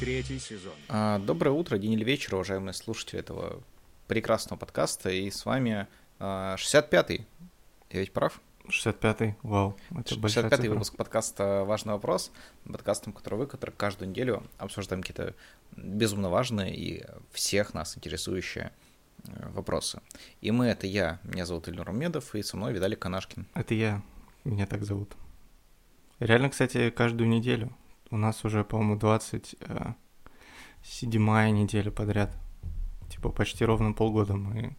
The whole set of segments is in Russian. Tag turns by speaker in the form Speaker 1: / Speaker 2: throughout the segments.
Speaker 1: Третий сезон.
Speaker 2: А, Доброе утро, день или вечер, уважаемые слушатели этого прекрасного подкаста. И с вами а, 65-й. Я ведь прав?
Speaker 3: 65-й, вау, это большая
Speaker 2: 65-й
Speaker 3: цифра.
Speaker 2: выпуск подкаста «Важный вопрос». Подкастом, который вы, который каждую неделю обсуждаем какие-то безумно важные и всех нас интересующие э, вопросы. И мы — это я, меня зовут Ильнур Медов, и со мной Виталий Канашкин.
Speaker 3: Это я, меня так зовут. Реально, кстати, каждую неделю. У нас уже, по-моему, 27 неделя подряд. Типа почти ровно полгода мы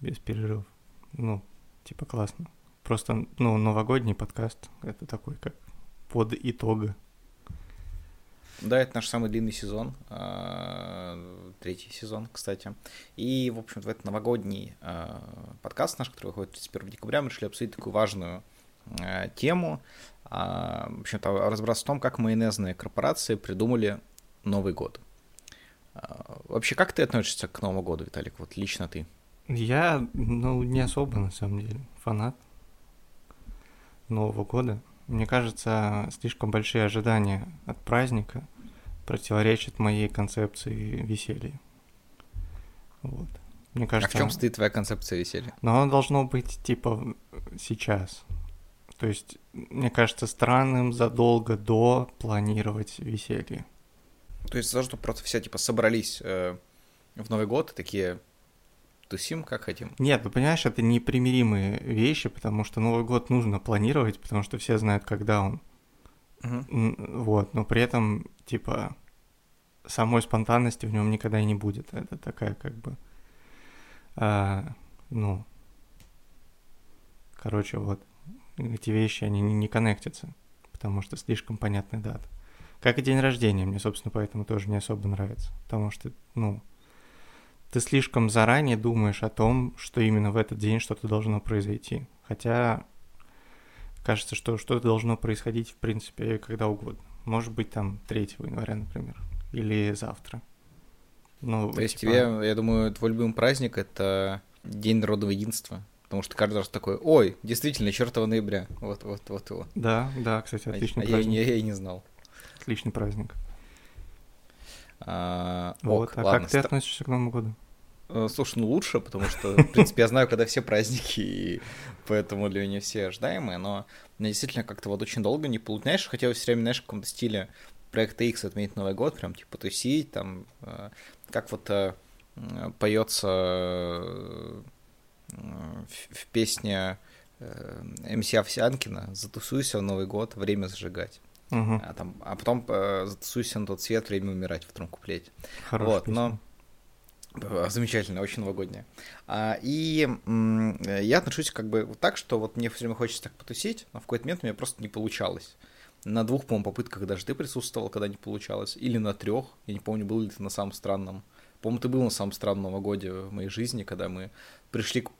Speaker 3: без перерывов. Ну, типа классно. Просто, ну, новогодний подкаст. Это такой, как под итога.
Speaker 2: Да, это наш самый длинный сезон, а, третий сезон, кстати. И, в общем-то, в этот новогодний а, подкаст наш, который выходит 31 декабря, мы решили обсудить такую важную тему. А, В общем-то, разбираться в том, как майонезные корпорации придумали Новый год. А, Вообще, как ты относишься к Новому году, Виталик? Вот лично ты.
Speaker 3: Я, ну, не особо, на самом деле, фанат Нового года. Мне кажется, слишком большие ожидания от праздника противоречат моей концепции веселья. Вот. Мне
Speaker 2: А
Speaker 3: кажется,
Speaker 2: в чем стоит твоя концепция веселья?
Speaker 3: но оно должно быть, типа, сейчас. То есть, мне кажется, странным задолго до планировать веселье.
Speaker 2: То есть за что просто все типа собрались э, в Новый год такие тусим, как хотим.
Speaker 3: Нет, ну понимаешь, это непримиримые вещи, потому что Новый год нужно планировать, потому что все знают, когда он. М, Вот, но при этом, типа, самой спонтанности в нем никогда и не будет. Это такая, как бы, а, ну, короче, вот, эти вещи, они не, не коннектятся, потому что слишком понятная дата. Как и день рождения, мне, собственно, поэтому тоже не особо нравится, потому что, ну, ты слишком заранее думаешь о том, что именно в этот день что-то должно произойти. Хотя кажется, что что-то должно происходить, в принципе, когда угодно. Может быть, там 3 января, например, или завтра. Ну,
Speaker 2: То есть
Speaker 3: типа,
Speaker 2: тебе, я думаю, твой любимый праздник — это День народного единства. Потому что каждый раз такой, ой, действительно, чертова ноября. Вот, вот, вот его.
Speaker 3: Да, да, кстати,
Speaker 2: А
Speaker 3: отличный
Speaker 2: я,
Speaker 3: праздник.
Speaker 2: я, я и не знал.
Speaker 3: Отличный праздник.
Speaker 2: А,
Speaker 3: Вот,
Speaker 2: ок,
Speaker 3: а
Speaker 2: ладно,
Speaker 3: как ты
Speaker 2: ста-
Speaker 3: относишься к Новому году?
Speaker 2: Э, Слушай, ну лучше, потому что, в принципе, я знаю, когда все праздники, и поэтому для меня все ожидаемые, но мне действительно как-то вот очень долго не получилось. Знаешь, хотелось все время, знаешь, в каком-то стиле проекта X отметить Новый год, прям типа тусить, там, э, как вот э, поется в, в песне э, МС Овсянкина «Затусуйся в Новый год, время зажигать».
Speaker 3: Мгм,
Speaker 2: А, там, а потом э, «Затусуйся на тот свет, время умирать» в втором куплете.
Speaker 3: Хорошая
Speaker 2: вот, но-
Speaker 3: песня.
Speaker 2: Э, Замечательно, очень новогодняя. А, и м, э, я отношусь как бы так, что вот мне все время хочется так потусить, но в какой-то момент у меня просто не получалось. На двух, по-моему, попытках даже ты присутствовал, когда не получалось, или на трех. Я не помню, был ли ты на самом странном. По-моему, ты был на самом странном новогодии в моей жизни, когда мы пришли к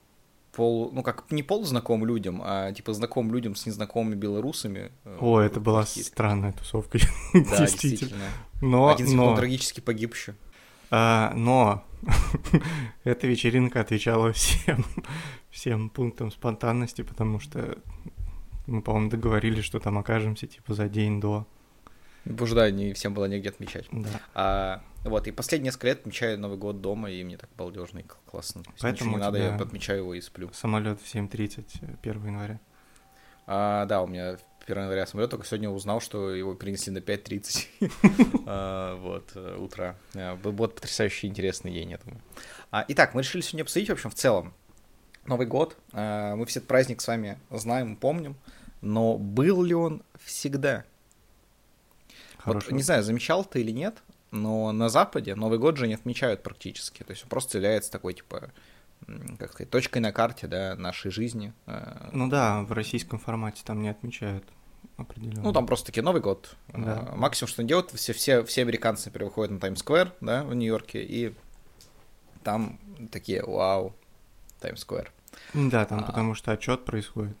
Speaker 2: полу, ну как не полузнакомым людям, а типа знакомым людям с незнакомыми белорусами. э,
Speaker 3: О, это была странная тусовка,
Speaker 2: Да,
Speaker 3: действительно. Но,
Speaker 2: Один
Speaker 3: но,
Speaker 2: трагически погиб еще.
Speaker 3: а, но эта вечеринка отвечала всем, всем пунктам спонтанности, потому что мы, по-моему, договорились, что там окажемся типа за день до.
Speaker 2: Что, да, не всем было негде отмечать.
Speaker 3: Да.
Speaker 2: А, вот, и последние несколько лет отмечаю Новый год дома, и мне так балдежно и кл- классно.
Speaker 3: Поэтому
Speaker 2: не надо, я отмечаю его и сплю.
Speaker 3: Самолет в 7.30 э, 1 января.
Speaker 2: А, да, у меня 1 января самолет, только сегодня узнал, что его перенесли на 5.30 А, вот, э, утра. А, Был потрясающий интересный день, я думаю. А, Итак, мы решили сегодня обсудить, в общем, в целом, Новый год. Мы все этот праздник с вами знаем, помним, но был ли он всегда? Вот, не знаю, замечал ты или нет, но на Западе Новый год же не отмечают практически. То есть он просто является такой, типа, как сказать, точкой на карте, да, нашей жизни. Э,
Speaker 3: Ну да, в российском формате там не отмечают определенно.
Speaker 2: Ну, там просто таки Новый год.
Speaker 3: Да.
Speaker 2: Э, Максимум, что они делают, все, все, все американцы, например, выходят на Таймс-сквер, да, в Нью-Йорке, и там такие, вау, Таймс-сквер.
Speaker 3: Да, там
Speaker 2: А.
Speaker 3: потому что отчет происходит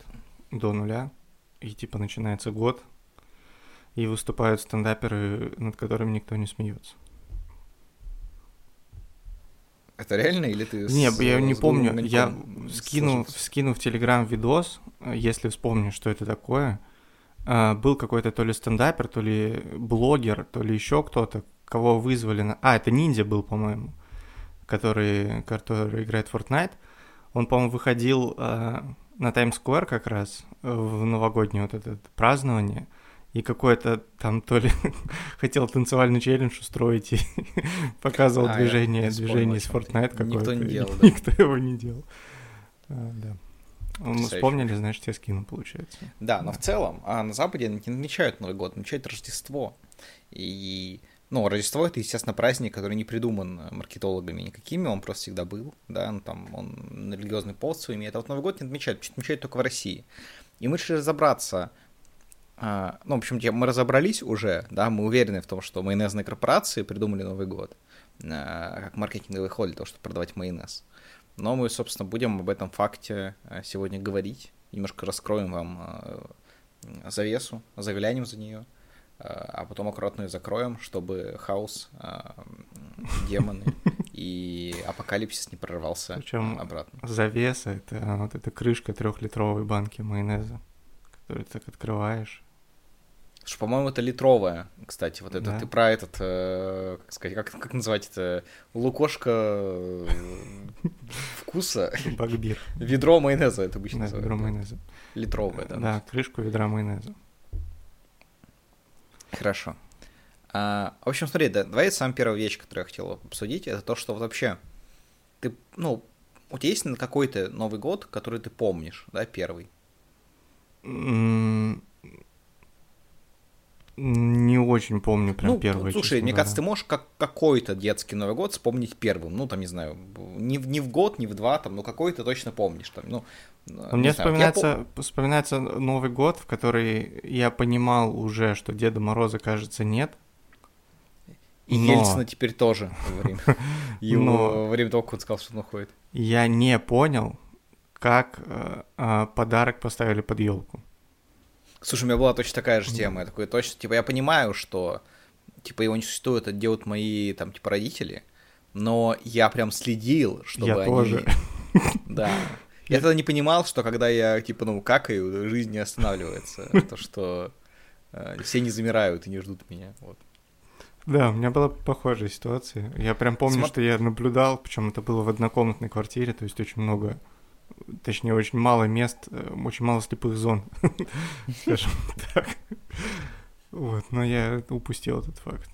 Speaker 3: до нуля, и типа начинается год, и выступают стендаперы, над которыми никто не смеется.
Speaker 2: Это реально или ты с-
Speaker 3: Не, я не
Speaker 2: с
Speaker 3: помню,
Speaker 2: голым
Speaker 3: я скину,
Speaker 2: сложился?
Speaker 3: скину в Телеграм видос, если вспомню, что это такое. а, был какой-то то ли стендапер, то ли блогер, то ли еще кто-то, кого вызвали на... А, это ниндзя был, по-моему, который, который играет в Fortnite. Он, по-моему, выходил э, на Таймс-сквер как раз в новогоднее вот это празднование, и какой-то там то ли хотел танцевальный челлендж устроить и показывал а, движение, движение из Fortnite какое-то.
Speaker 2: Никто не делал, да?
Speaker 3: Никто его не делал. А, да. Мы вспомнили, значит, я скину, получается.
Speaker 2: Да, но в целом а на Западе не отмечают Новый год, отмечают Рождество. И ну, Рождество это, естественно, праздник, который не придуман маркетологами никакими, он просто всегда был, да, ну, там он религиозный повод свой имеет, а вот Новый год не отмечают, отмечают только в России. И мы решили разобраться, ну, в общем, мы разобрались уже, да, мы уверены в том, что майонезные корпорации придумали Новый год а, как маркетинговый ход для того, чтобы продавать майонез. Но мы, собственно, будем об этом факте а, сегодня говорить, немножко раскроем вам завесу, заглянем за нее, а потом аккуратно ее закроем, чтобы хаос, демоны и апокалипсис не прорвался Причем обратно.
Speaker 3: Завеса это вот эта крышка трехлитровой банки майонеза, которую ты так открываешь,
Speaker 2: что, по-моему, это литровая, кстати, вот это. Да. Ты про этот, э, как сказать, как, как называть это? Лукошка э, вкуса.
Speaker 3: Багбир.
Speaker 2: Ведро майонеза это обычно
Speaker 3: называют. ведро майонеза.
Speaker 2: Литровая, да.
Speaker 3: Да, крышку ведра майонеза.
Speaker 2: Хорошо. А, в общем, смотри, да, давай самая первая вещь, которую я хотел обсудить, это то, что вот вообще ты, ну, у тебя есть какой-то Новый год, который ты помнишь, да, первый?
Speaker 3: Не очень помню прям
Speaker 2: ну,
Speaker 3: первый.
Speaker 2: Слушай, мне кажется, ты можешь как какой-то детский Новый год вспомнить первым. Ну, там, не знаю, не, в, не в год, не в два, там, но какой-то точно помнишь. Там, ну,
Speaker 3: Мне вспоминается, пом... вспоминается Новый год, в который я понимал уже, что Деда Мороза, кажется, нет.
Speaker 2: И но... Ельцина теперь тоже во время, его, но... во время того, как он сказал, что он уходит.
Speaker 3: Я не понял, как э, э, подарок поставили под елку.
Speaker 2: Слушай, у меня была точно такая же тема. Я такой, точно, типа, я понимаю, что, типа, его не существует, это делают мои, там, типа, родители, но я прям следил, чтобы
Speaker 3: я
Speaker 2: они...
Speaker 3: тоже.
Speaker 2: Да. Я тогда не понимал, что когда я, типа, ну, какаю, жизнь не останавливается. То, что э, все не замирают и не ждут меня. Вот.
Speaker 3: Да, у меня была похожая ситуация. Я прям помню, Смо... что я наблюдал, причем это было в однокомнатной квартире, то есть очень много точнее, очень мало мест, э, очень мало слепых зон, скажем так. Вот, но я упустил этот факт.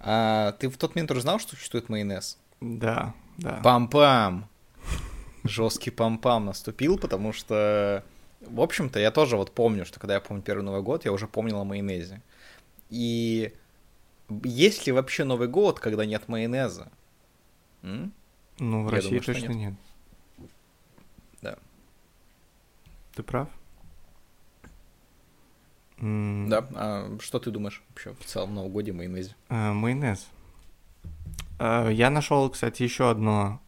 Speaker 2: А ты в тот момент уже знал, что существует майонез?
Speaker 3: Да, да.
Speaker 2: Пам-пам! Жесткий пам-пам наступил, потому что, в общем-то, я тоже вот помню, что когда я помню первый Новый год, я уже помнил о майонезе. И есть ли вообще Новый год, когда нет майонеза?
Speaker 3: М? Ну, в я России думаю, точно нет. нет. Ты прав.
Speaker 2: Да, а что ты думаешь вообще в целом новогодие майонезе?
Speaker 3: А, майонез. А, я нашел, кстати, еще одно,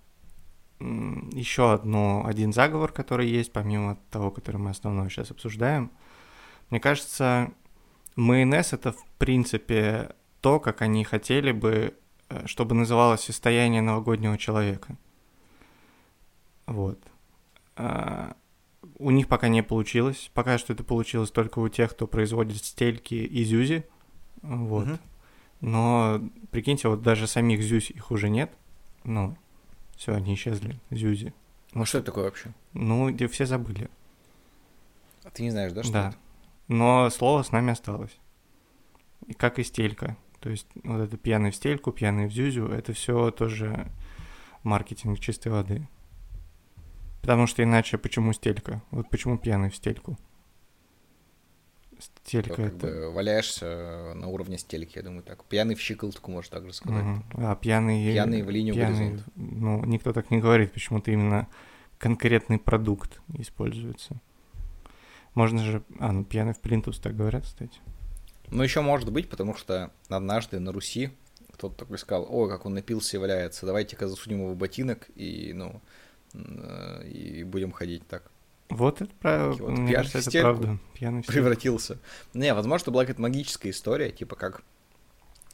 Speaker 3: еще одно, один заговор, который есть, помимо того, который мы основной сейчас обсуждаем. Мне кажется, майонез это в принципе то, как они хотели бы, э, чтобы называлось состояние новогоднего человека. Вот. А, у них пока не получилось. Пока что это получилось только у тех, кто производит стельки и зюзи. Вот. Угу. Но прикиньте, вот даже самих зюз их уже нет. Ну, все, они исчезли, зюзи.
Speaker 2: Ну, что это такое вообще?
Speaker 3: Ну, все забыли.
Speaker 2: А ты не знаешь, да, что
Speaker 3: Да.
Speaker 2: это?
Speaker 3: Но слово с нами осталось. И как и стелька. То есть вот это пьяный в стельку, пьяный в зюзю, это все тоже маркетинг чистой воды. Потому что иначе почему стелька? Вот почему пьяный в стельку?
Speaker 2: Стелька то, это... Бы валяешься на уровне стельки, я думаю, так. Пьяный в щиколотку, можно так же сказать. Угу.
Speaker 3: А пьяный...
Speaker 2: Пьяный в линию пьяный... горизонта.
Speaker 3: Ну, никто так не говорит, почему-то именно конкретный продукт используется. Можно же... А, ну пьяный в плинтус так говорят, кстати.
Speaker 2: Ну, еще может быть, потому что однажды на Руси кто-то такой сказал, о, как он напился и валяется, давайте-ка засунем его в ботинок и, ну, Э, и будем ходить так.
Speaker 3: Вот это правда. Вот, Мне кажется, это правда.
Speaker 2: Пьяный превратился. Не, возможно, была какая-то магическая история, типа как...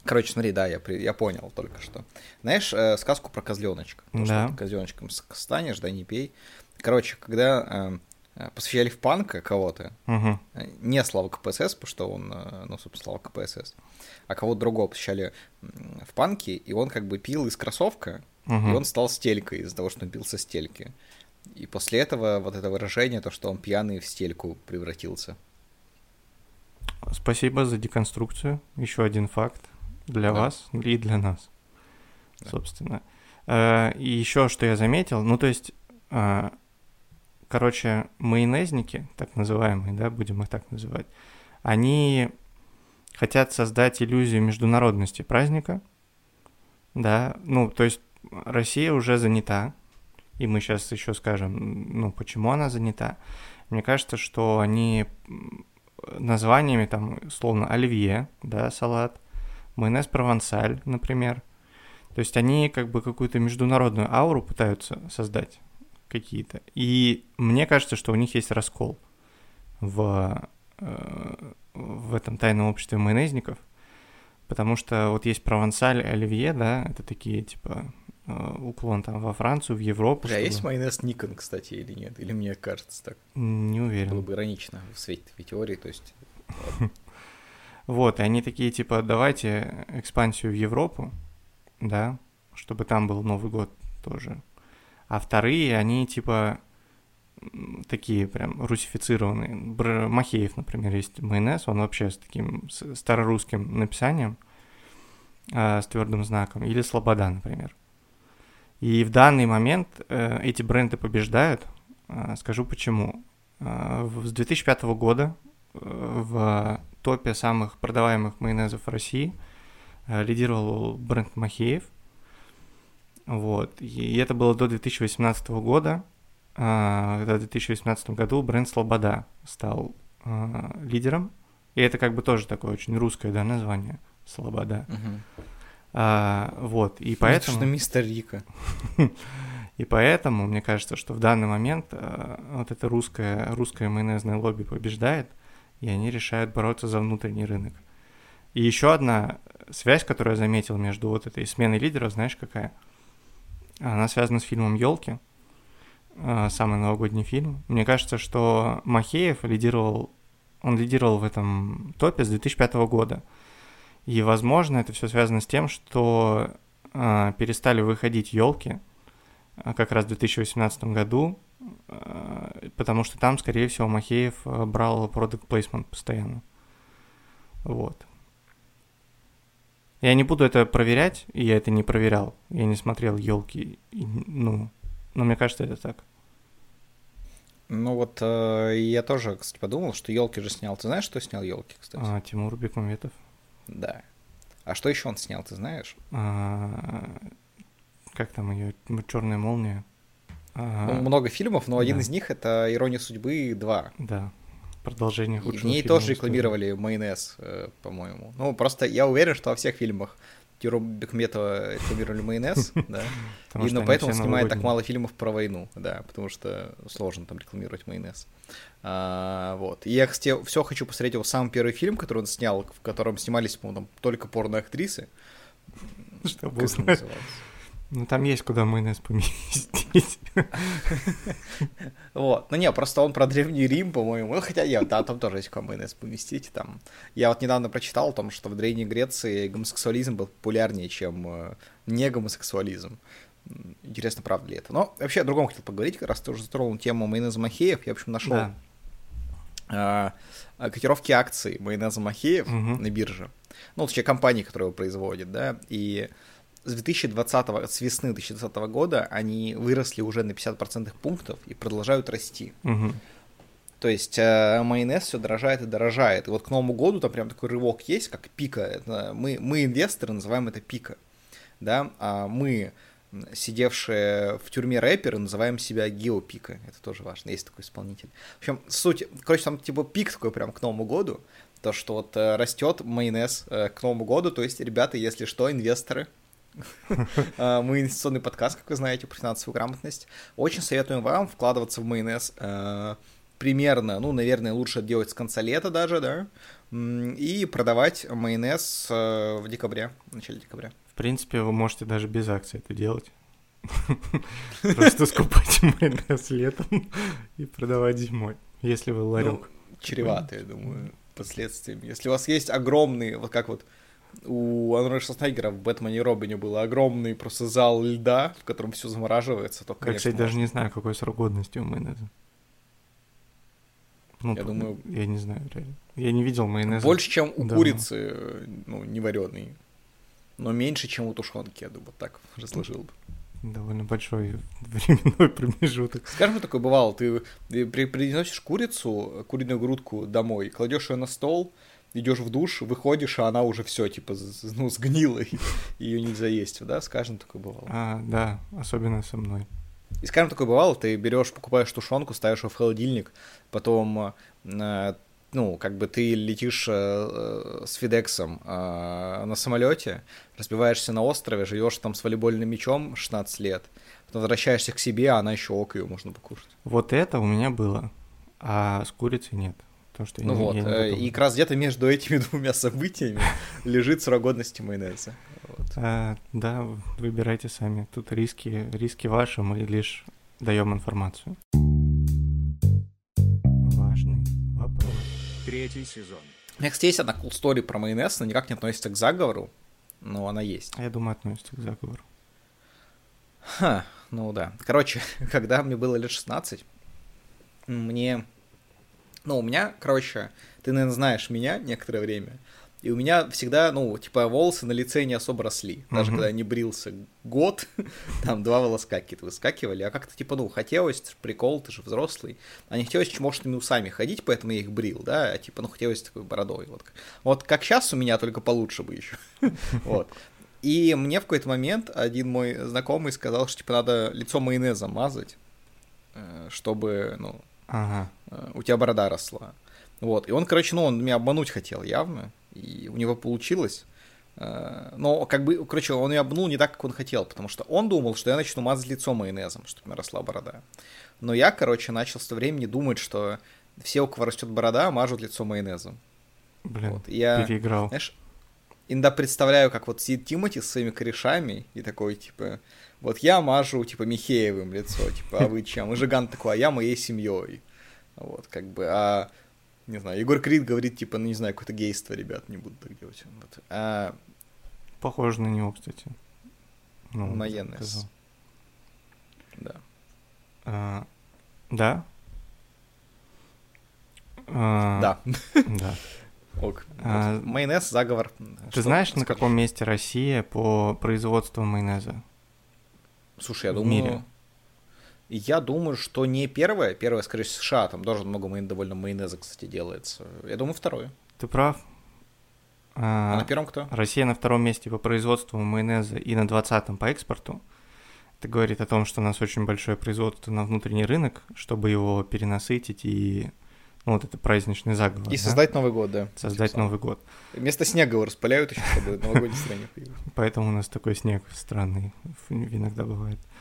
Speaker 2: Короче, смотри, да, я, я понял только что. Знаешь э, сказку про козленочка?
Speaker 3: Да.
Speaker 2: Что козленочком станешь, да, не пей. Короче, когда э, э, посвящали в панка кого-то,
Speaker 3: Угу.
Speaker 2: э, не Слава КПСС, потому что он, э, ну, собственно, Слава КПСС, а кого-то другого посвящали в панки, и он как бы пил из кроссовка, и он стал стелькой из-за того, что он пил со стельки. И после этого вот это выражение, то, что он пьяный в стельку превратился.
Speaker 3: Спасибо за деконструкцию. Еще один факт для
Speaker 2: Да.
Speaker 3: вас и для нас,
Speaker 2: Да.
Speaker 3: собственно. Э, И еще что я заметил, ну то есть, э, короче, майонезники, так называемые, да, будем их так называть, они хотят создать иллюзию международности праздника, да, ну то есть Россия уже занята, и мы сейчас еще скажем, ну почему она занята. Мне кажется, что они названиями, там, словно оливье, да, салат, майонез провансаль, например. То есть они как бы какую-то международную ауру пытаются создать какие-то. И мне кажется, что у них есть раскол в, э, в этом тайном обществе майонезников, потому что вот есть провансаль и оливье, да, это такие, типа, уклон там во Францию, в Европу.
Speaker 2: Бля, а есть
Speaker 3: чтобы-
Speaker 2: майонез Никон, кстати, или нет? Или мне кажется так?
Speaker 3: Не уверен.
Speaker 2: Было бы иронично в свете твоей теории, то есть...
Speaker 3: Вот, и они такие, типа, давайте экспансию в Европу, да, чтобы там был Новый год тоже. А вторые, они, типа, такие прям русифицированные. Бр- Махеев, например, есть майонез, он вообще с таким старорусским написанием, а, с твердым знаком, или Слобода, например. И в данный момент э, эти бренды побеждают. А, скажу почему. В- с 2005 года э, в топе самых продаваемых майонезов в России э, лидировал бренд Махеев. Вот. И это было до 2018 года. Когда в 2018 году бренд Слобода стал лидером. И это как бы тоже такое очень русское да, название. Слобода.
Speaker 2: Мгм.
Speaker 3: А, вот. И
Speaker 2: Это
Speaker 3: поэтому...
Speaker 2: что мистер Рика.
Speaker 3: И поэтому, мне кажется, что в данный момент э, вот это русское, русское майонезное лобби побеждает, и они решают бороться за внутренний рынок. И еще одна связь, которую я заметил между вот этой сменой лидеров, знаешь, какая? Она связана с фильмом Елки, самый новогодний фильм. Мне кажется, что Махеев лидировал, он лидировал в этом топе с 2005 года. И, возможно, это все связано с тем, что э, перестали выходить елки а, как раз в 2018 году, э, потому что там, скорее всего, Махеев брал product placement постоянно. Вот. Я не буду это проверять, и я это не проверял. Я не смотрел елки, ну, но мне кажется, это так.
Speaker 2: Ну вот э, я тоже, кстати, подумал, что елки же снял. Ты знаешь, что снял елки, кстати?
Speaker 3: А, Тимур Бекмаметов.
Speaker 2: Да. А что еще он снял, ты знаешь?
Speaker 3: А, как там ее? Черная молния. А,
Speaker 2: Ну, много фильмов, но один из них это Ирония судьбы 2.
Speaker 3: Да. Продолжение
Speaker 2: И в
Speaker 3: худшего
Speaker 2: ней тоже рекламировали майонез, э, по-моему. Ну, просто я уверен, что во всех фильмах Тиру Бекметова рекламировали майонез, да. И
Speaker 3: что
Speaker 2: ну, поэтому
Speaker 3: все
Speaker 2: снимает так мало фильмов про войну, да, потому что сложно там рекламировать майонез. А, вот. И я, кстати, все хочу посмотреть его самый первый фильм, который он снял, в котором снимались, по-моему, там только порно-актрисы.
Speaker 3: Чтобы
Speaker 2: Как он назывался?
Speaker 3: Ну, там есть куда майонез поместить.
Speaker 2: Вот. Ну не, просто он про Древний Рим, по-моему. Ну, хотя я, да, там тоже есть куда майонез поместить. Там. Я вот недавно прочитал о том, что в Древней Греции гомосексуализм был популярнее, чем э, не гомосексуализм. Интересно, правда ли это? Но вообще о другом хотел поговорить, как раз ты уже затронул тему майонеза Махеев. Я, в общем, нашел
Speaker 3: Да.
Speaker 2: а, а, котировки акций майонеза Махеев
Speaker 3: Мгм.
Speaker 2: на бирже. Ну, точнее, компании, которая его производит, да, и с 2020, с весны 2020 года они выросли уже на 50% пунктов и продолжают расти.
Speaker 3: Мгм.
Speaker 2: То есть э, майонез все дорожает и дорожает. И вот к Новому году там прям такой рывок есть, как пика. Это мы, мы, инвесторы, называем это пика. Да? А мы, сидевшие в тюрьме рэперы, называем себя геопика. Это тоже важно, есть такой исполнитель. В общем, суть, короче, там типа пик такой прям к Новому году. То, что вот э, растет майонез э, к Новому году. То есть, ребята, если что, инвесторы, Мы инвестиционный подкаст, как вы знаете, про финансовую грамотность. Очень советуем вам вкладываться в майонез э, примерно, ну, наверное, лучше делать с конца лета даже, да, и продавать майонез э, в декабре, в начале декабря.
Speaker 3: В принципе, вы можете даже без акций это делать. Просто скупать майонез летом и продавать зимой, если вы ларек.
Speaker 2: Ну, чревато, я думаю, последствиями. Если у вас есть огромный, вот как вот у Андрей Шварценеггера в «Бэтмене и Робине» был огромный просто зал льда, в котором все замораживается, то,
Speaker 3: Я,
Speaker 2: конечно,
Speaker 3: кстати, даже не знаю, какой срок годности у майонеза. Ну,
Speaker 2: Я думаю-
Speaker 3: Я не знаю, реально. Я не видел майонеза.
Speaker 2: больше, чем у
Speaker 3: давно.
Speaker 2: курицы, ну, не вареный, но меньше, чем у тушенки, я думаю, так разложил бы.
Speaker 3: Довольно большой временной промежуток.
Speaker 2: Скажем, что такое бывало, ты, ты при- приносишь курицу, куриную грудку домой, кладешь ее на стол, идешь в душ, выходишь, а она уже все, типа, ну, сгнила, и ее нельзя есть, да? Скажем, такое бывало.
Speaker 3: А, да, особенно со мной.
Speaker 2: И скажем, такое бывало, ты берешь, покупаешь тушенку, ставишь ее в холодильник, потом, э, ну, как бы ты летишь э, э, с Фидексом э, на самолете, разбиваешься на острове, живешь там с волейбольным мячом 16 лет, потом возвращаешься к себе, а она еще ок, ее можно покушать.
Speaker 3: Вот это у меня было, а с курицей нет. Потому что я
Speaker 2: Ну
Speaker 3: не-
Speaker 2: вот,
Speaker 3: я
Speaker 2: э, и как раз где-то между этими двумя событиями лежит срок годности майонеза. Вот.
Speaker 3: А, да, выбирайте сами. Тут риски, риски ваши, мы лишь даем информацию. Важный вопрос.
Speaker 1: Третий сезон.
Speaker 2: У меня, кстати, есть одна cool story про майонез, она никак не относится к заговору, но она есть.
Speaker 3: А я думаю, относится к заговору.
Speaker 2: Ха, ну да. Короче, когда мне было лет 16, мне... Ну, у меня, короче, ты, наверное, знаешь меня некоторое время, и у меня всегда, ну, типа, волосы на лице не особо росли. Даже
Speaker 3: Мгм.
Speaker 2: когда я не брился год, там два волоска какие-то выскакивали, а как-то, типа, ну, хотелось, прикол, ты же взрослый, а не хотелось чмошными усами ходить, поэтому я их брил, да, а типа, ну, хотелось такой бородой, вот. Вот как сейчас у меня, только получше бы еще. Вот. И мне в какой-то момент один мой знакомый сказал, что типа надо лицо майонезом мазать, э, чтобы, ну,
Speaker 3: Ага.
Speaker 2: У тебя борода росла. Вот. И он, короче, ну, он меня обмануть хотел явно, и у него получилось. Э, Но, как бы, короче, он меня обманул не так, как он хотел, потому что он думал, что я начну мазать лицо майонезом, чтобы у меня росла борода. Но я, короче, начал с того времени думать, что все, у кого растет борода, мажут лицо майонезом.
Speaker 3: Блин,
Speaker 2: Вот. Я,
Speaker 3: переиграл.
Speaker 2: знаешь, иногда представляю, как вот сидит Тимати с своими корешами и такой, типа, вот я мажу, типа, Михеевым лицо, типа, а вы чем? И Жиган такой, а я моей семьей. Вот, как бы, а, не знаю, Егор Крид говорит, типа, ну, не знаю, какое-то гейство, ребят, не буду так делать. Вот. А,
Speaker 3: Похоже на него, кстати. Ну,
Speaker 2: Майонез.
Speaker 3: сказал.
Speaker 2: да.
Speaker 3: А, да? А,
Speaker 2: Да,
Speaker 3: Да.
Speaker 2: ок.
Speaker 3: А.
Speaker 2: Майонез, заговор.
Speaker 3: Ты
Speaker 2: Что
Speaker 3: знаешь, на каком месте Россия по производству майонеза?
Speaker 2: Слушай, я
Speaker 3: в
Speaker 2: думаю...
Speaker 3: мире?
Speaker 2: Я думаю, что не первое. Первое, скорее всего, США. Там тоже много майон- довольно майонеза, кстати, делается. Я думаю, второе.
Speaker 3: Ты прав.
Speaker 2: А,
Speaker 3: А,
Speaker 2: на первом кто?
Speaker 3: Россия на втором месте по производству майонеза и на двадцатом по экспорту. Это говорит о том, что у нас очень большое производство на внутренний рынок, чтобы его перенасытить и ну, вот это праздничный заговор.
Speaker 2: И
Speaker 3: да?
Speaker 2: создать Новый год, да.
Speaker 3: Создать
Speaker 2: Тем.
Speaker 3: Новый год.
Speaker 2: Вместо снега его распыляют еще, чтобы настроение появилось.
Speaker 3: Поэтому у нас такой снег странный иногда бывает. А,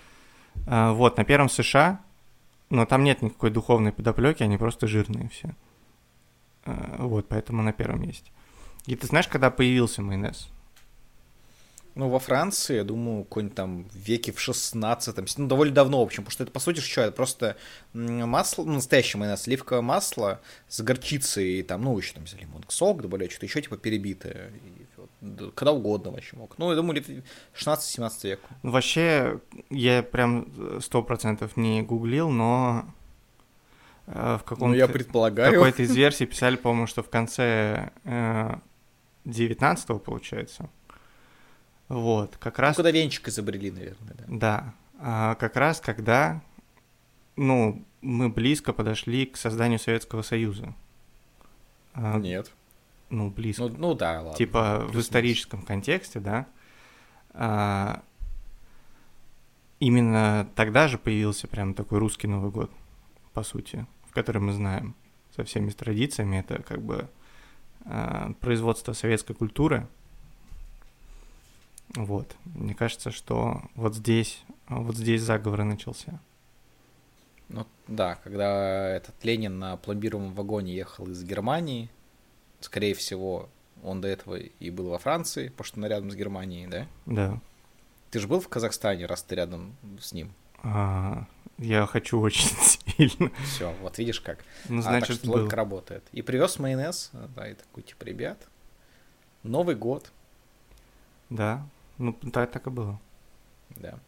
Speaker 3: вот, на первом США, но там нет никакой духовной подоплеки, они просто жирные все. А, вот, поэтому на первом месте. И ты знаешь, когда появился майонез?
Speaker 2: Ну, во Франции, я думаю, какой-нибудь там веке в 16 ну, довольно давно, в общем, потому что это, по сути, что, это просто масло, ну, настоящее майонез, сливковое масло с горчицей, там, ну, еще там лимонный сок, добавляют что-то еще, типа, перебитое. Когда угодно вообще мог. Ну, я думаю, лет 16-17 век.
Speaker 3: Ну, Вообще, я прям сто процентов не гуглил, но э, в каком-то...
Speaker 2: Ну, я предполагаю.
Speaker 3: какой-то из версий писали, по-моему, что в конце э, 19 получается. Вот, как
Speaker 2: Ну,
Speaker 3: раз...
Speaker 2: когда венчик изобрели, наверное, да.
Speaker 3: Да, а, как раз когда, ну, мы близко подошли к созданию Советского Союза. А,
Speaker 2: Нет.
Speaker 3: Ну, близко.
Speaker 2: Ну, ну да, ладно.
Speaker 3: типа в историческом контексте, да. А, именно тогда же появился прям такой русский Новый год, по сути, в который мы знаем со всеми традициями. Это как бы а, производство советской культуры. Вот. Мне кажется, что вот здесь, вот здесь заговор и начался.
Speaker 2: Ну, да, когда этот Ленин на пломбированном вагоне ехал из Германии, скорее всего, он до этого и был во Франции, потому что он рядом с Германией, да?
Speaker 3: Да.
Speaker 2: Ты же был в Казахстане, раз ты рядом с ним.
Speaker 3: А, я хочу очень сильно.
Speaker 2: Все, вот видишь как.
Speaker 3: Ну,
Speaker 2: а, так
Speaker 3: значит,
Speaker 2: что
Speaker 3: был.
Speaker 2: логика работает. И привез майонез, да, и такой, типа, ребят, Новый год,
Speaker 3: Да, ну так, так и было.
Speaker 2: да.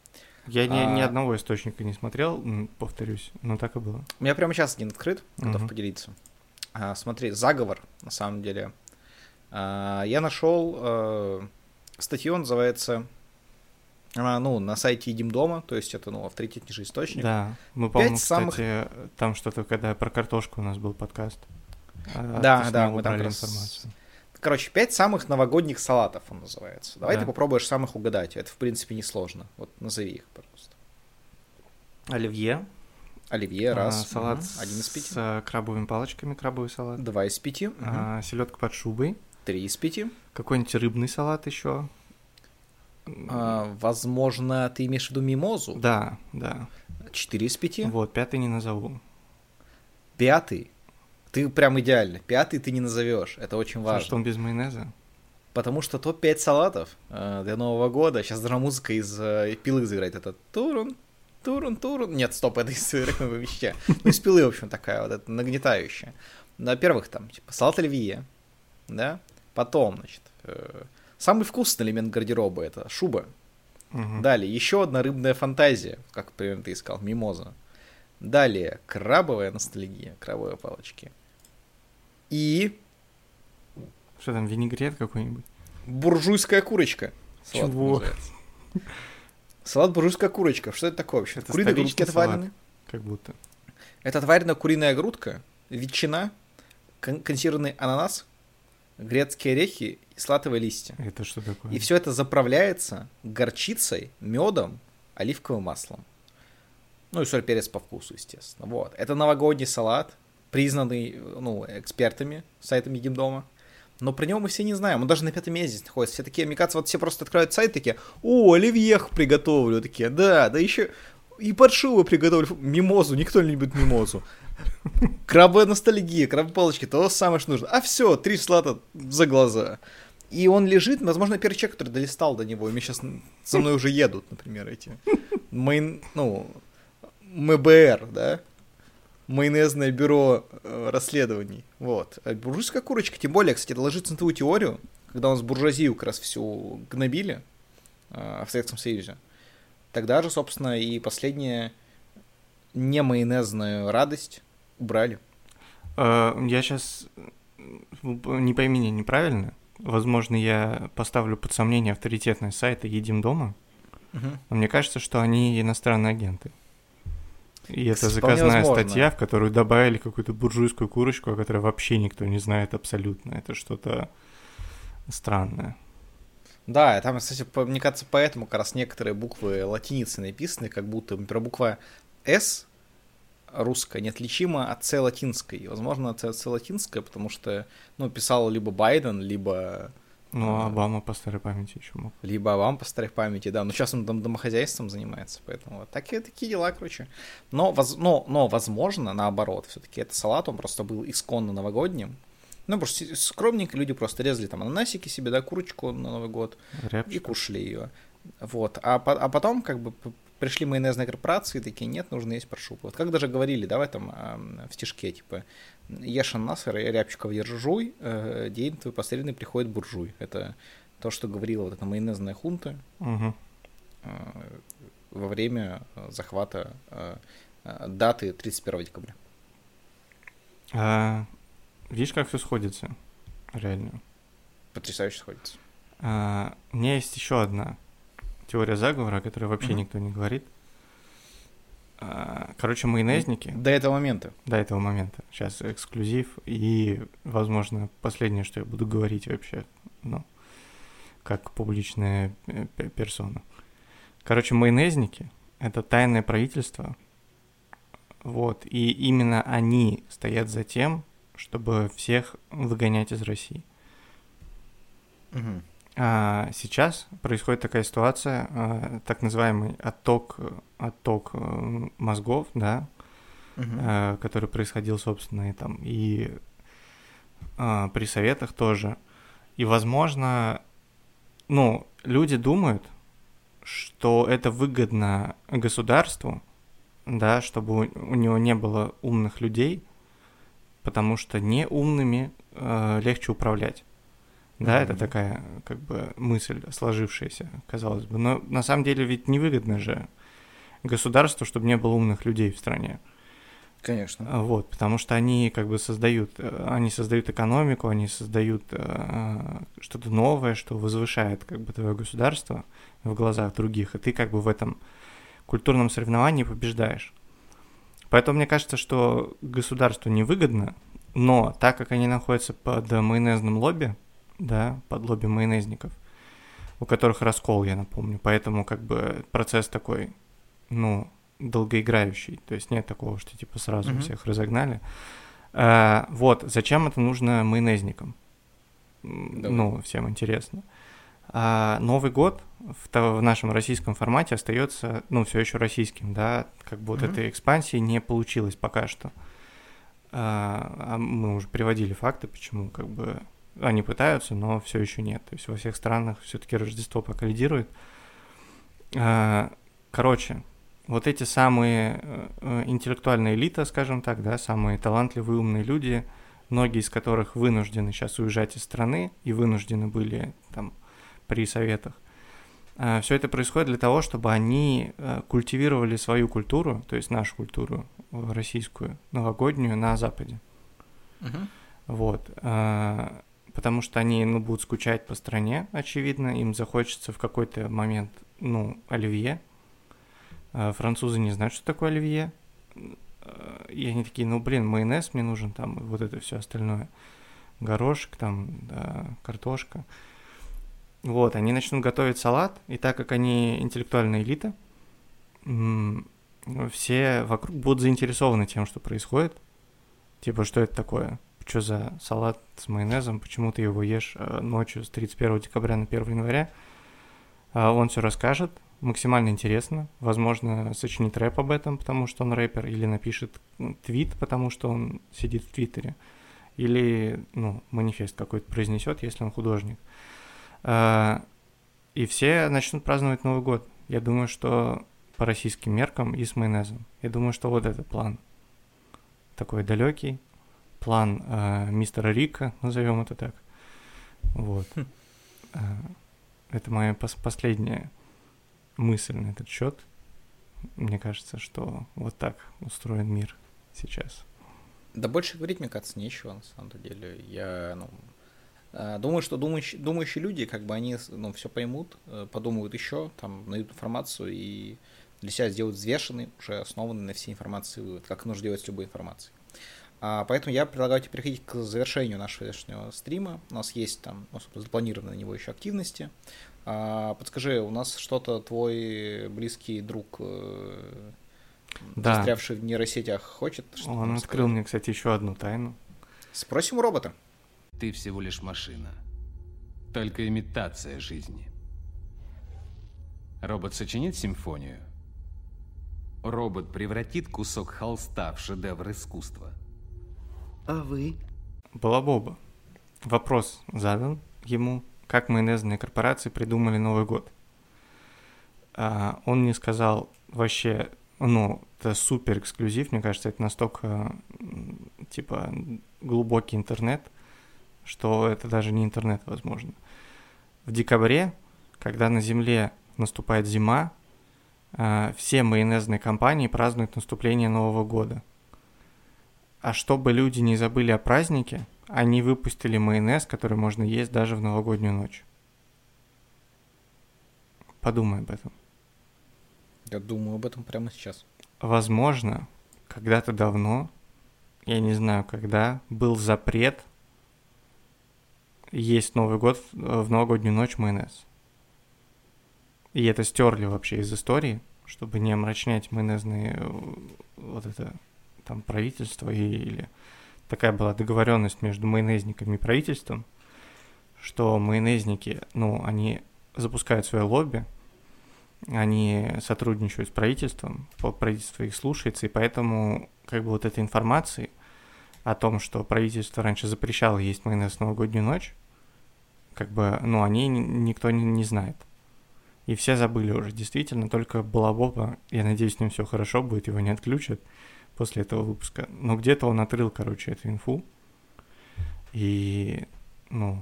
Speaker 3: Я ни, ни
Speaker 2: А-
Speaker 3: одного источника не смотрел, повторюсь, но так и было.
Speaker 2: У меня прямо сейчас один открыт, готов
Speaker 3: Мгм.
Speaker 2: поделиться. А, смотри, заговор, на самом деле. А, я нашел э, статью, называется, а, ну, на сайте Едим дома, то есть это, ну, авторитетнейший источник.
Speaker 3: Да, мы, по-моему,
Speaker 2: самых-
Speaker 3: кстати, там что-то, когда про картошку у нас был подкаст. а,
Speaker 2: Да,
Speaker 3: оттуда
Speaker 2: да,
Speaker 3: мы
Speaker 2: там раз
Speaker 3: информацию.
Speaker 2: Короче, пять самых новогодних салатов он называется. Давай
Speaker 3: Да.
Speaker 2: ты попробуешь самых угадать. Это, в принципе, несложно. Вот назови их, пожалуйста.
Speaker 3: Оливье,
Speaker 2: Оливье,
Speaker 3: а,
Speaker 2: раз.
Speaker 3: салат
Speaker 2: Мгм. Один из
Speaker 3: с
Speaker 2: пяти.
Speaker 3: а, крабовыми палочками, крабовый салат,
Speaker 2: Два из пяти. Мгм.
Speaker 3: селедка под шубой,
Speaker 2: Три из пяти.
Speaker 3: какой-нибудь рыбный салат еще.
Speaker 2: А, возможно, ты имеешь в виду мимозу?
Speaker 3: Да, да.
Speaker 2: Четыре из пяти.
Speaker 3: Вот, пятый не назову.
Speaker 2: Пятый. Ты прям идеально. Пятый ты не назовешь. Это очень
Speaker 3: Потому
Speaker 2: важно.
Speaker 3: что он без майонеза.
Speaker 2: Потому что топ-5 салатов э, для Нового года. Сейчас даже музыка из э, пилы заиграет. Это турун, турун, турун. Нет, стоп, это из рекламы веща. Ну, из пилы, в общем, такая вот, это нагнетающая. Во-первых, там, типа, салат оливье, да? Потом, значит, э, самый вкусный элемент гардероба — это шуба. Далее, еще одна рыбная фантазия, как примерно ты искал, мимоза. Далее, крабовая ностальгия, крабовые палочки. И
Speaker 3: Что там, винегрет какой-нибудь?
Speaker 2: буржуйская курочка.
Speaker 3: Чего?
Speaker 2: называется. Салат буржуйская курочка. Что это такое вообще?
Speaker 3: Это
Speaker 2: Куриные грудки отварены.
Speaker 3: Как будто.
Speaker 2: Это отваренная куриная грудка, ветчина, кон- консервированный ананас, грецкие орехи и салатовые листья.
Speaker 3: Это что такое?
Speaker 2: И все это заправляется горчицей, медом, оливковым маслом. Ну и соль, перец по вкусу, естественно. Вот. Это новогодний салат, признанный ну, экспертами сайтом Едим дома. Но про него мы все не знаем. Он даже на пятом месте здесь находится. Все такие, мне кажется, вот все просто открывают сайт такие, о, оливьех приготовлю. Такие, да, да еще и подшиву приготовлю. Мимозу, никто не любит мимозу. Крабовая ностальгия, крабовые палочки, то самое, что нужно. А все, три салата за глаза. И он лежит, возможно, первый человек, который долистал до него, и мне сейчас со мной уже едут, например, эти. Майн, ну, МБР, да? Майонезное бюро э, расследований. Вот. А буржуйская курочка, тем более, кстати, это ложится на твою теорию, когда у нас буржуазию как раз всю гнобили э, в Советском Союзе. Тогда же, собственно, и последняя не майонезную радость убрали.
Speaker 3: Э, Я сейчас не пойми меня неправильно. Возможно, я поставлю под сомнение авторитетность сайта Едим дома, но мне кажется, что они иностранные агенты. И это заказная
Speaker 2: возможно.
Speaker 3: статья, в которую добавили какую-то буржуйскую курочку, о которой вообще никто не знает абсолютно. Это что-то странное.
Speaker 2: Да, там, кстати, мне кажется, поэтому как раз некоторые буквы латиницы написаны, как будто, например, буква «С» русская неотличима от «С» латинской. Возможно, это «С» латинская, потому что, ну, писал либо Байден, либо,
Speaker 3: Ну,
Speaker 2: А.
Speaker 3: Обама по старой памяти еще мог.
Speaker 2: либо вам по старой памяти, да. Но сейчас он там домохозяйством занимается, поэтому вот такие, такие дела, короче. Но, воз- но, но возможно, наоборот, все-таки это салат, он просто был исконно новогодним. Ну, просто скромненько люди просто резали там ананасики себе, да, курочку на Новый год, и
Speaker 3: Рябчик.
Speaker 2: кушали ее. Вот. А, а потом, как бы, пришли майонезные корпорации, такие, нет, нужно есть паршуп. Вот как даже говорили, да, в этом, ам, в стишке, типа, ешь ананас, ря- рябчиков ержуй, э, день твой последний приходит буржуй. Это то, что говорила вот эта майонезная хунта э, во время захвата э, даты 31 декабря.
Speaker 3: А, видишь, как все сходится? Реально.
Speaker 2: Потрясающе сходится.
Speaker 3: А, у меня есть еще одна теория заговора, о которой вообще
Speaker 2: Мгм.
Speaker 3: никто не говорит. А, короче, майонезники
Speaker 2: До этого момента.
Speaker 3: до этого момента. Сейчас эксклюзив и, возможно, последнее, что я буду говорить вообще, ну, как публичная э, пе- персона. Короче, майонезники — это тайное правительство, вот, и именно они стоят за тем, чтобы всех выгонять из России.
Speaker 2: Мгм.
Speaker 3: А сейчас происходит такая ситуация, а, так называемый отток, отток э, мозгов, да, э, который происходил, собственно, и там и при советах тоже. И, возможно, ну, люди думают, что это выгодно государству, да, чтобы у, него не было умных людей, потому что неумными э, легче управлять. Да, mm-hmm. это такая как бы мысль сложившаяся, казалось бы. Но на самом деле ведь невыгодно же государству, чтобы не было умных людей в стране.
Speaker 2: Конечно.
Speaker 3: А, вот, потому что они как бы создают, э, они создают экономику, они создают э, что-то новое, что возвышает как бы твое государство в глазах других, и ты как бы в этом культурном соревновании побеждаешь. Поэтому мне кажется, что государству невыгодно, но так как они находятся под майонезным лобби, да, под лобби майонезников, у которых раскол, я напомню, поэтому как бы процесс такой, ну, долгоиграющий, то есть нет такого, что типа сразу mm-hmm. всех разогнали. А, вот, зачем это нужно майонезникам? Давай. Ну, всем интересно. А Новый год в, в нашем российском формате остается, ну, все еще российским, да, как бы вот mm-hmm. этой экспансии не получилось пока что. А, а мы уже приводили факты, почему как бы они пытаются, но все еще нет. То есть во всех странах все-таки Рождество пока лидирует. А, короче, вот эти самые э, э, интеллектуальные элита, скажем так, да, самые талантливые, умные люди, многие из которых вынуждены сейчас уезжать из страны и вынуждены были там при советах. А, Все это происходит для того, чтобы они э, культивировали свою культуру, то есть нашу культуру российскую, новогоднюю на Западе. Uh-huh. Вот. Потому что они ну, будут скучать по стране, очевидно, им захочется в какой-то момент, ну, оливье, а французы не знают, что такое оливье. И они такие, ну блин, майонез мне нужен, там, вот это все остальное. Горошек, там, да, картошка. Вот, они начнут готовить салат, и так как они интеллектуальная элита, все вокруг будут заинтересованы тем, что происходит. Типа, что это такое? Что за салат с майонезом? Почему ты его ешь э, ночью с 31 декабря на 1 января? А он все расскажет, максимально интересно. Возможно, сочинит рэп об этом, потому что он рэпер, или напишет твит, потому что он сидит в Твиттере, или, ну, манифест какой-то произнесет, если он художник. А, и все начнут праздновать Новый год. Я думаю, что по российским меркам и с майонезом. Я думаю, что вот этот план такой далекий, план э, мистера Рика, назовем это так. Вот. Хм. Э, это моя пос- последняя мысль на этот счет. Мне кажется, что вот так устроен мир сейчас.
Speaker 2: Да больше говорить, мне кажется, нечего, на самом деле. Я, ну, э, думаю, что думающие, думающие люди, как бы они, ну, все поймут, э, подумают еще, там, найдут информацию и для себя сделают взвешенный, уже основанный на всей информации вывод, как нужно делать с любой информацией. А, поэтому я предлагаю тебе переходить к завершению нашего сегодняшнего стрима. У нас есть там, ну, запланированы на него еще активности. А, подскажи, у нас что-то твой близкий друг, э, да. застрявший в нейросетях, хочет?
Speaker 3: Он открыл мне, кстати, еще одну тайну.
Speaker 2: Спросим у робота.
Speaker 1: Ты всего лишь машина. Только имитация жизни. Робот сочинит симфонию. Робот превратит кусок холста в шедевр искусства.
Speaker 4: А вы?
Speaker 3: Балабоба. Вопрос задан ему как майонезные корпорации придумали Новый год. А, он не сказал вообще, ну, это супер эксклюзив, мне кажется, это настолько, типа, глубокий интернет, что это даже не интернет, возможно. В декабре, когда на Земле наступает зима, а, все майонезные компании празднуют наступление Нового года. А чтобы люди не забыли о празднике – они выпустили майонез, который можно есть даже в новогоднюю ночь. Подумай об этом.
Speaker 2: Я думаю об этом прямо сейчас.
Speaker 3: Возможно, когда-то давно, я не знаю когда, был запрет есть Новый год в новогоднюю ночь майонез. И это стерли вообще из истории, чтобы не омрачнять майонезные э, вот это там правительство или такая была договоренность между майонезниками и правительством, что майонезники, ну, они запускают свое лобби, они сотрудничают с правительством, правительство их слушается, и поэтому как бы вот этой информации о том, что правительство раньше запрещало есть майонез в новогоднюю ночь, как бы, ну, они никто не, не знает. И все забыли уже, действительно, только Балабоба, я надеюсь, с ним все хорошо будет, его не отключат после этого выпуска. Но где-то он отрыл, короче, эту инфу. И, ну,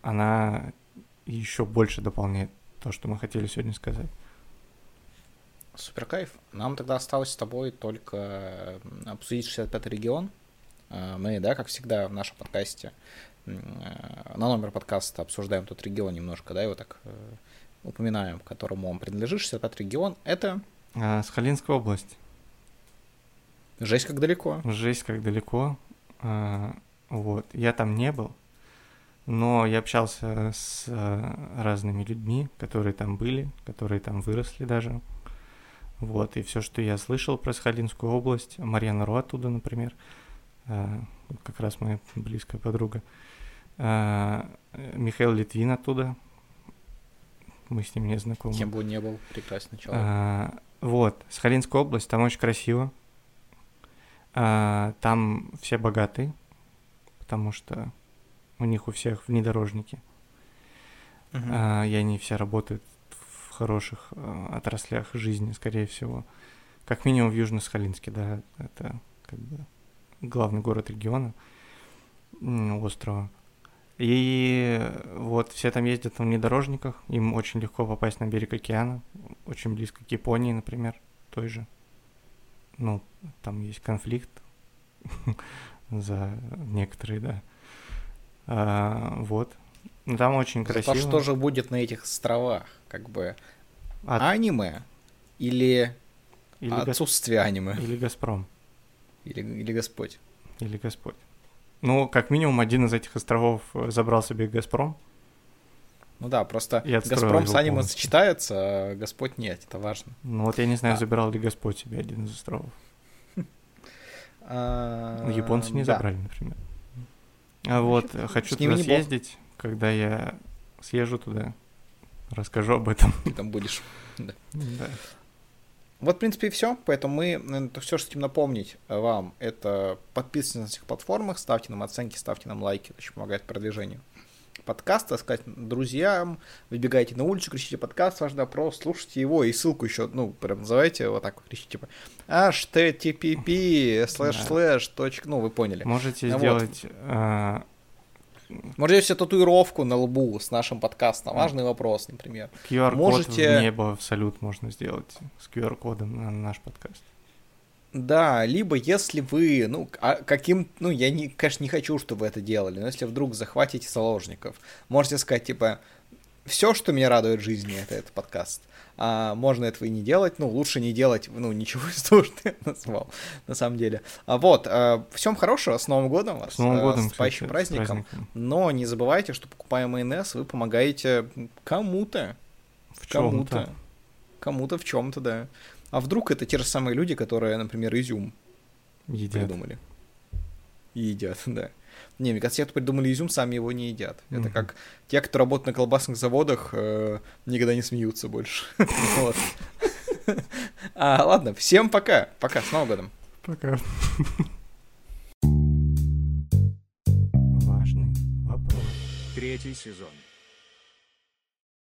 Speaker 3: она еще больше дополняет то, что мы хотели сегодня сказать.
Speaker 2: Супер кайф. Нам тогда осталось с тобой только обсудить 65-й регион. А, мы, да, как всегда в нашем подкасте, э, на номер подкаста обсуждаем тот регион немножко, да, его так э, упоминаем, которому он принадлежит. 65-й регион — это...
Speaker 3: А, Сахалинская область.
Speaker 2: Жесть как далеко.
Speaker 3: Жесть как далеко. А, вот. Я там не был, но я общался с а, разными людьми, которые там были, которые там выросли даже. Вот, и все, что я слышал про Сахалинскую область, Марьяна Ру оттуда, например, а, как раз моя близкая подруга, Михаил Литвин оттуда, мы с ним не знакомы.
Speaker 2: Кем бы он не был, прекрасный человек.
Speaker 3: Вот, Сахалинская область, там очень красиво, а, там все богатые, потому что у них у всех внедорожники,
Speaker 2: Мгм.
Speaker 3: а, и они все работают в хороших а, отраслях жизни, скорее всего. Как минимум в Южно-Сахалинске, да, это как бы главный город региона, острова. И вот все там ездят на внедорожниках, им очень легко попасть на берег океана, очень близко к Японии, например, той же. Ну, там есть конфликт за некоторые, да. А, вот. Ну, Там очень красиво.
Speaker 2: что же будет на этих островах? Как бы
Speaker 3: А-
Speaker 2: аниме или,
Speaker 3: или,
Speaker 2: отсутствие аниме?
Speaker 3: или Газпром,
Speaker 2: Или, или Господь?
Speaker 3: или Господь. Ну, как минимум, один из этих островов забрал себе Газпром.
Speaker 2: Ну да, просто
Speaker 3: И
Speaker 2: Газпром с
Speaker 3: полностью.
Speaker 2: сочетается, а Господь нет, это важно.
Speaker 3: Ну, вот я не знаю,
Speaker 2: А.
Speaker 3: забирал ли Господь себе один из островов.
Speaker 2: А,
Speaker 3: Ну, Японцы не забрали, например. А вот, э, хочу туда съездить, когда я съезжу туда, расскажу об этом.
Speaker 2: Ты там будешь.
Speaker 3: Да.
Speaker 2: Вот, в принципе, и все. Поэтому мы все, что хотим напомнить вам, это подписывайтесь на всех платформах, ставьте нам оценки, ставьте нам лайки, это очень помогает продвижению подкаста, сказать друзьям, выбегайте на улицу, кричите подкаст, ваш допрос, слушайте его, и ссылку еще, ну, прям называйте вот так кричите, типа, http, слэш, слэш, точка, ну, вы поняли.
Speaker 3: Можете
Speaker 2: Вот.
Speaker 3: сделать... а,
Speaker 2: Можете себе татуировку на лбу с нашим подкастом, важный вопрос, например.
Speaker 3: QR-код
Speaker 2: Можете-
Speaker 3: в небо в салют можно сделать с QR-кодом на наш подкаст.
Speaker 2: Да, либо если вы, ну, а каким, ну, я, не, конечно, не хочу, чтобы вы это делали, но если вдруг захватите заложников, можете сказать, типа, все, что меня радует в жизни, это этот подкаст. А можно этого и не делать, ну, лучше не делать, ну, ничего из того, что я назвал, на самом деле. А вот, всем хорошего, с Новым годом вас,
Speaker 3: С Новым
Speaker 2: э,
Speaker 3: годом,
Speaker 2: с наступающим праздником.
Speaker 3: праздником.
Speaker 2: Но не забывайте, что покупая майонез, вы помогаете кому-то,
Speaker 3: В
Speaker 2: кому-то, кому-то в чем-то, да. А вдруг это те же самые люди, которые, например, изюм
Speaker 3: Едят.
Speaker 2: придумали. И едят, да. Не, мне кажется, те, кто придумали изюм, сами его не едят. Это
Speaker 3: Мгм.
Speaker 2: как те, кто работают на колбасных заводах, э, никогда не смеются больше. А, ладно, всем пока. Пока, с Новым годом.
Speaker 3: Пока. Важный вопрос.
Speaker 5: Третий сезон.